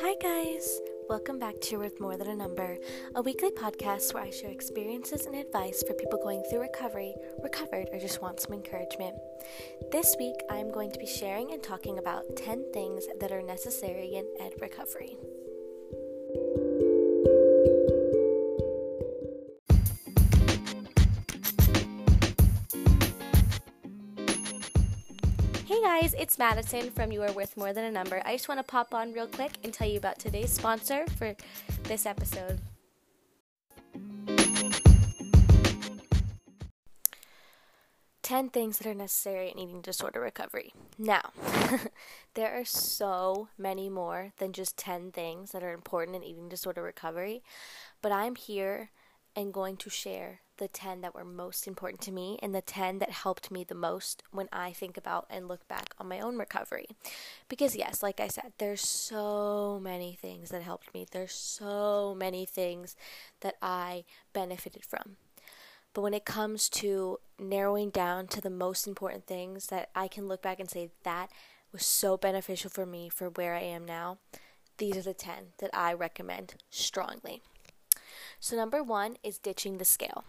Hi, guys! Welcome back to Worth More Than a Number, a weekly podcast where I share experiences and advice for people going through recovery, recovered, or just want some encouragement. This week, I am going to be sharing and talking about 10 things that are necessary in ed recovery. Guys, it's Madison from You Are Worth More Than a Number. I just want to pop on real quick and tell you about today's sponsor for this episode. Ten things that are necessary in eating disorder recovery. Now, there are so many more than just 10 things that are important in eating disorder recovery, but I'm here and going to share the 10 that were most important to me and the 10 that helped me the most when I think about and look back on my own recovery. Because, yes, like I said, there's so many things that helped me, there's so many things that I benefited from. But when it comes to narrowing down to the most important things that I can look back and say that was so beneficial for me for where I am now, these are the 10 that I recommend strongly. So, number one is ditching the scale.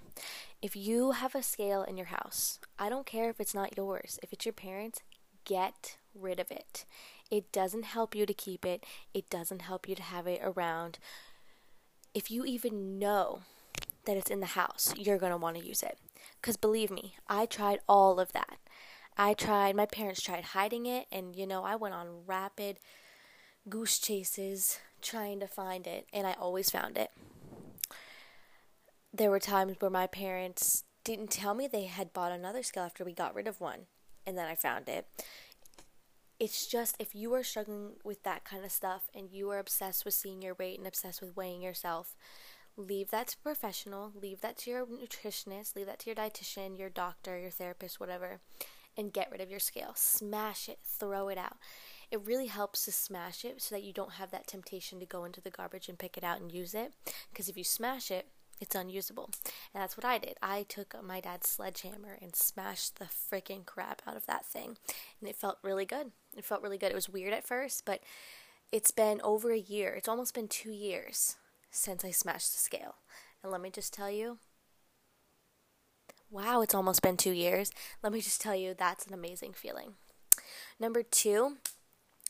If you have a scale in your house, I don't care if it's not yours, if it's your parents, get rid of it. It doesn't help you to keep it, it doesn't help you to have it around. If you even know that it's in the house, you're going to want to use it. Because believe me, I tried all of that. I tried, my parents tried hiding it, and you know, I went on rapid goose chases trying to find it, and I always found it there were times where my parents didn't tell me they had bought another scale after we got rid of one and then I found it. It's just if you are struggling with that kind of stuff and you are obsessed with seeing your weight and obsessed with weighing yourself, leave that to professional, leave that to your nutritionist, leave that to your dietitian, your doctor, your therapist, whatever, and get rid of your scale. Smash it, throw it out. It really helps to smash it so that you don't have that temptation to go into the garbage and pick it out and use it. Because if you smash it, it's unusable. And that's what I did. I took my dad's sledgehammer and smashed the freaking crap out of that thing. And it felt really good. It felt really good. It was weird at first, but it's been over a year. It's almost been two years since I smashed the scale. And let me just tell you wow, it's almost been two years. Let me just tell you, that's an amazing feeling. Number two,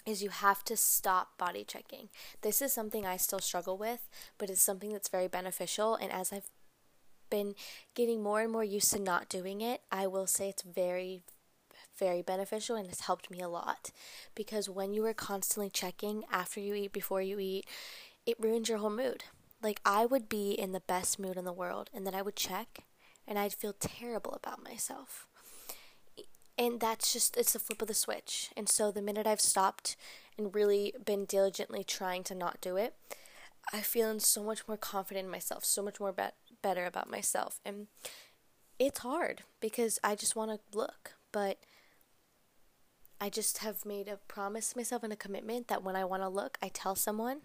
is you have to stop body checking. This is something I still struggle with, but it's something that's very beneficial. And as I've been getting more and more used to not doing it, I will say it's very, very beneficial and it's helped me a lot. Because when you are constantly checking after you eat, before you eat, it ruins your whole mood. Like, I would be in the best mood in the world, and then I would check and I'd feel terrible about myself and that's just it's the flip of the switch. And so the minute i've stopped and really been diligently trying to not do it i feel so much more confident in myself so much more be- better about myself. And it's hard because i just want to look but i just have made a promise to myself and a commitment that when i want to look i tell someone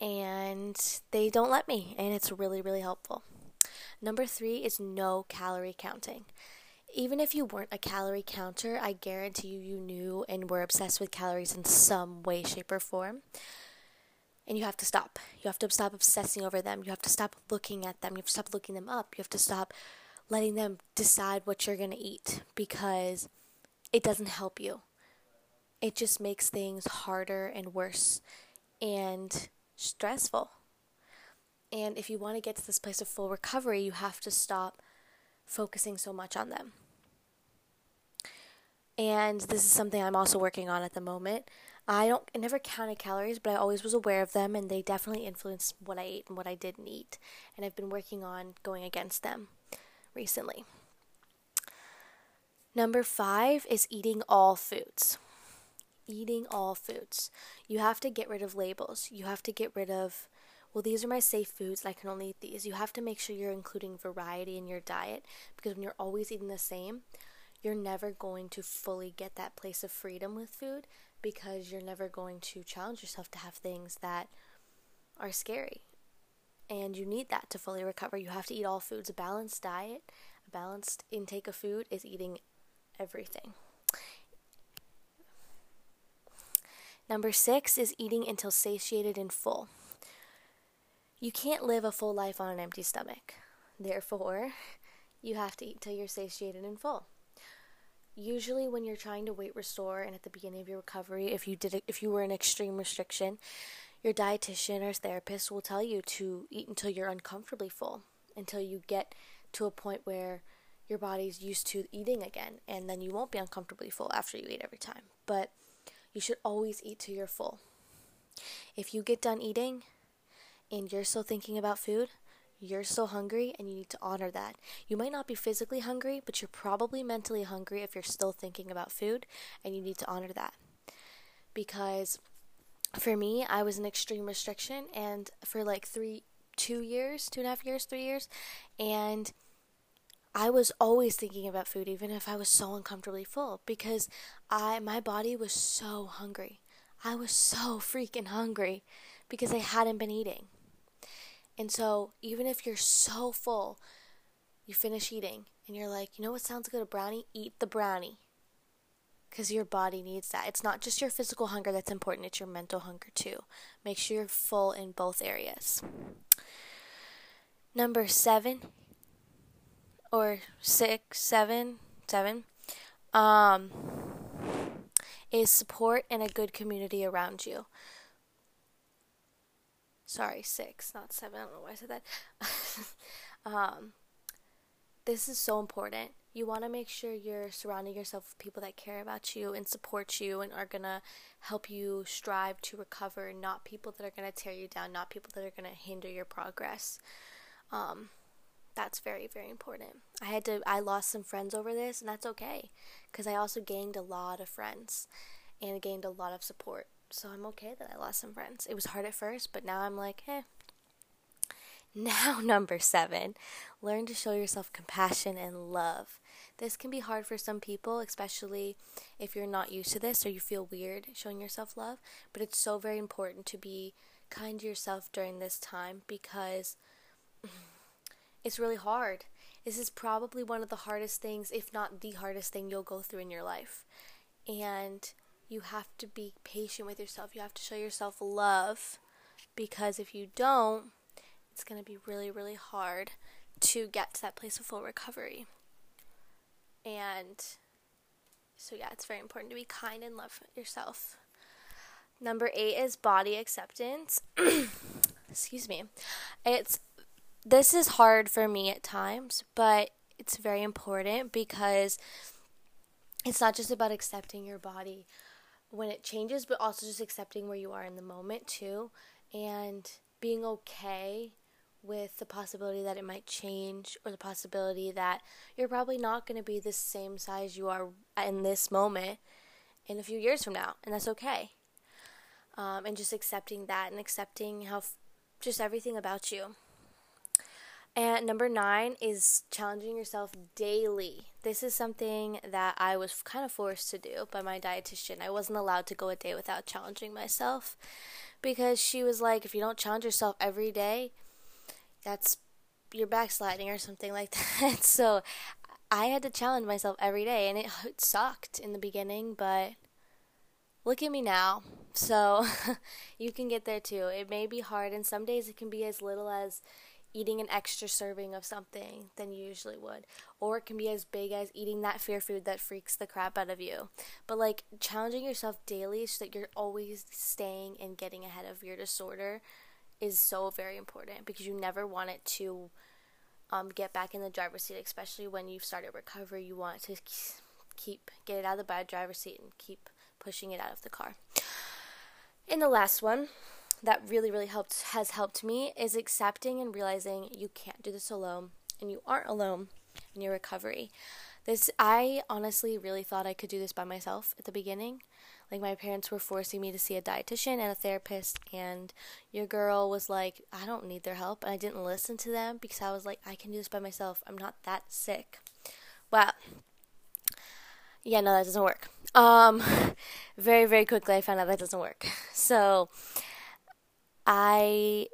and they don't let me and it's really really helpful. Number three is no calorie counting even if you weren't a calorie counter, I guarantee you, you knew and were obsessed with calories in some way, shape, or form. And you have to stop. You have to stop obsessing over them. You have to stop looking at them. You have to stop looking them up. You have to stop letting them decide what you're going to eat because it doesn't help you. It just makes things harder and worse and stressful. And if you want to get to this place of full recovery, you have to stop focusing so much on them. And this is something I'm also working on at the moment. I don't I never counted calories, but I always was aware of them and they definitely influenced what I ate and what I didn't eat. And I've been working on going against them recently. Number 5 is eating all foods. Eating all foods. You have to get rid of labels. You have to get rid of well, these are my safe foods, I can only eat these. You have to make sure you're including variety in your diet because when you're always eating the same, you're never going to fully get that place of freedom with food because you're never going to challenge yourself to have things that are scary. And you need that to fully recover. You have to eat all foods. A balanced diet, a balanced intake of food is eating everything. Number six is eating until satiated and full. You can't live a full life on an empty stomach. Therefore, you have to eat till you're satiated and full. Usually, when you're trying to weight restore and at the beginning of your recovery, if you did if you were in extreme restriction, your dietitian or therapist will tell you to eat until you're uncomfortably full, until you get to a point where your body's used to eating again, and then you won't be uncomfortably full after you eat every time. But you should always eat till you're full. If you get done eating and you're still thinking about food, you're still hungry and you need to honor that. You might not be physically hungry, but you're probably mentally hungry if you're still thinking about food, and you need to honor that. Because for me, I was in extreme restriction, and for like three, two years, two and a half years, three years, and I was always thinking about food, even if I was so uncomfortably full, because I my body was so hungry. I was so freaking hungry because I hadn't been eating. And so, even if you're so full, you finish eating and you're like, you know what sounds good, a brownie? Eat the brownie. Because your body needs that. It's not just your physical hunger that's important, it's your mental hunger too. Make sure you're full in both areas. Number seven, or six, seven, seven, um, is support and a good community around you. Sorry, six, not seven. I don't know why I said that. um, this is so important. You want to make sure you're surrounding yourself with people that care about you and support you and are going to help you strive to recover, not people that are going to tear you down, not people that are going to hinder your progress. Um, that's very very important i had to i lost some friends over this and that's okay because i also gained a lot of friends and gained a lot of support so i'm okay that i lost some friends it was hard at first but now i'm like eh now number seven learn to show yourself compassion and love this can be hard for some people especially if you're not used to this or you feel weird showing yourself love but it's so very important to be kind to yourself during this time because it's really hard. This is probably one of the hardest things, if not the hardest thing you'll go through in your life. And you have to be patient with yourself. You have to show yourself love because if you don't, it's going to be really, really hard to get to that place of full recovery. And so, yeah, it's very important to be kind and love yourself. Number eight is body acceptance. Excuse me. It's this is hard for me at times, but it's very important because it's not just about accepting your body when it changes, but also just accepting where you are in the moment too, and being okay with the possibility that it might change or the possibility that you're probably not going to be the same size you are in this moment in a few years from now, and that's okay. Um, and just accepting that and accepting how f- just everything about you. And number nine is challenging yourself daily. This is something that I was kind of forced to do by my dietitian. I wasn't allowed to go a day without challenging myself because she was like, if you don't challenge yourself every day, that's you're backsliding or something like that. so I had to challenge myself every day, and it, it sucked in the beginning, but look at me now. So you can get there too. It may be hard, and some days it can be as little as eating an extra serving of something than you usually would. Or it can be as big as eating that fear food that freaks the crap out of you. But like challenging yourself daily so that you're always staying and getting ahead of your disorder is so very important because you never want it to um, get back in the driver's seat, especially when you've started recovery. You want to keep get it out of the bad driver's seat and keep pushing it out of the car. And the last one that really, really helped has helped me is accepting and realizing you can't do this alone and you aren't alone in your recovery. This I honestly really thought I could do this by myself at the beginning. Like my parents were forcing me to see a dietitian and a therapist and your girl was like, I don't need their help and I didn't listen to them because I was like, I can do this by myself. I'm not that sick. Well, yeah, no, that doesn't work. Um, very, very quickly I found out that doesn't work. So, I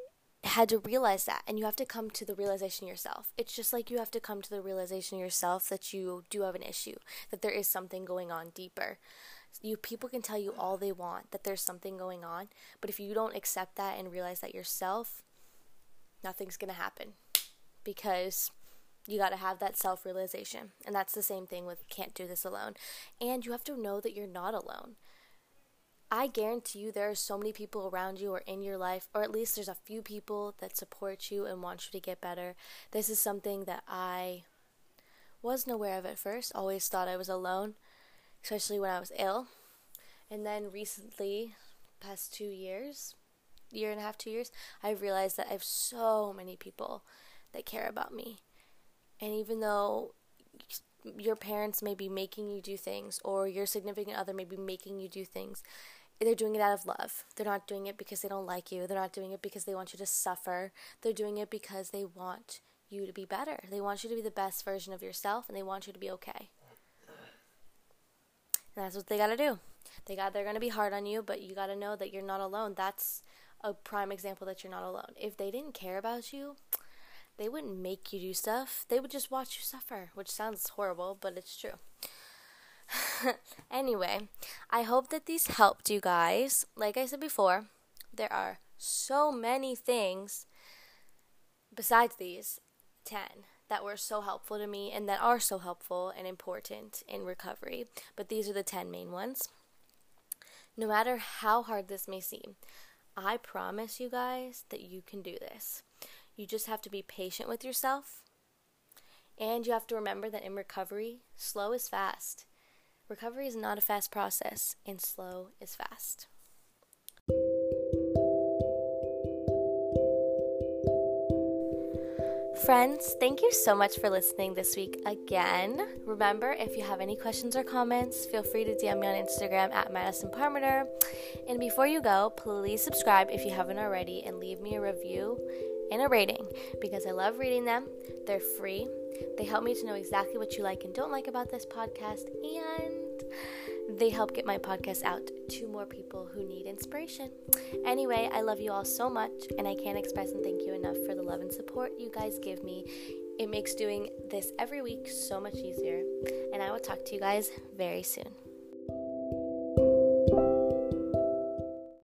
had to realize that and you have to come to the realization yourself. It's just like you have to come to the realization yourself that you do have an issue, that there is something going on deeper. You people can tell you all they want that there's something going on, but if you don't accept that and realize that yourself, nothing's going to happen because you got to have that self realization. And that's the same thing with can't do this alone. And you have to know that you're not alone. I guarantee you there are so many people around you or in your life, or at least there's a few people that support you and want you to get better. This is something that I wasn't aware of at first, always thought I was alone, especially when I was ill. And then recently, past two years, year and a half, two years, I've realized that I have so many people that care about me. And even though your parents may be making you do things, or your significant other may be making you do things, they're doing it out of love. They're not doing it because they don't like you. They're not doing it because they want you to suffer. They're doing it because they want you to be better. They want you to be the best version of yourself and they want you to be okay. And that's what they got to do. They got they're going to be hard on you, but you got to know that you're not alone. That's a prime example that you're not alone. If they didn't care about you, they wouldn't make you do stuff. They would just watch you suffer, which sounds horrible, but it's true. anyway, I hope that these helped you guys. Like I said before, there are so many things besides these 10 that were so helpful to me and that are so helpful and important in recovery. But these are the 10 main ones. No matter how hard this may seem, I promise you guys that you can do this. You just have to be patient with yourself. And you have to remember that in recovery, slow is fast. Recovery is not a fast process, and slow is fast. Friends, thank you so much for listening this week again. Remember, if you have any questions or comments, feel free to DM me on Instagram at Madison Parmeter. And before you go, please subscribe if you haven't already and leave me a review and a rating because I love reading them. They're free. They help me to know exactly what you like and don't like about this podcast, and they help get my podcast out to more people who need inspiration. Anyway, I love you all so much, and I can't express and thank you enough for the love and support you guys give me. It makes doing this every week so much easier, and I will talk to you guys very soon.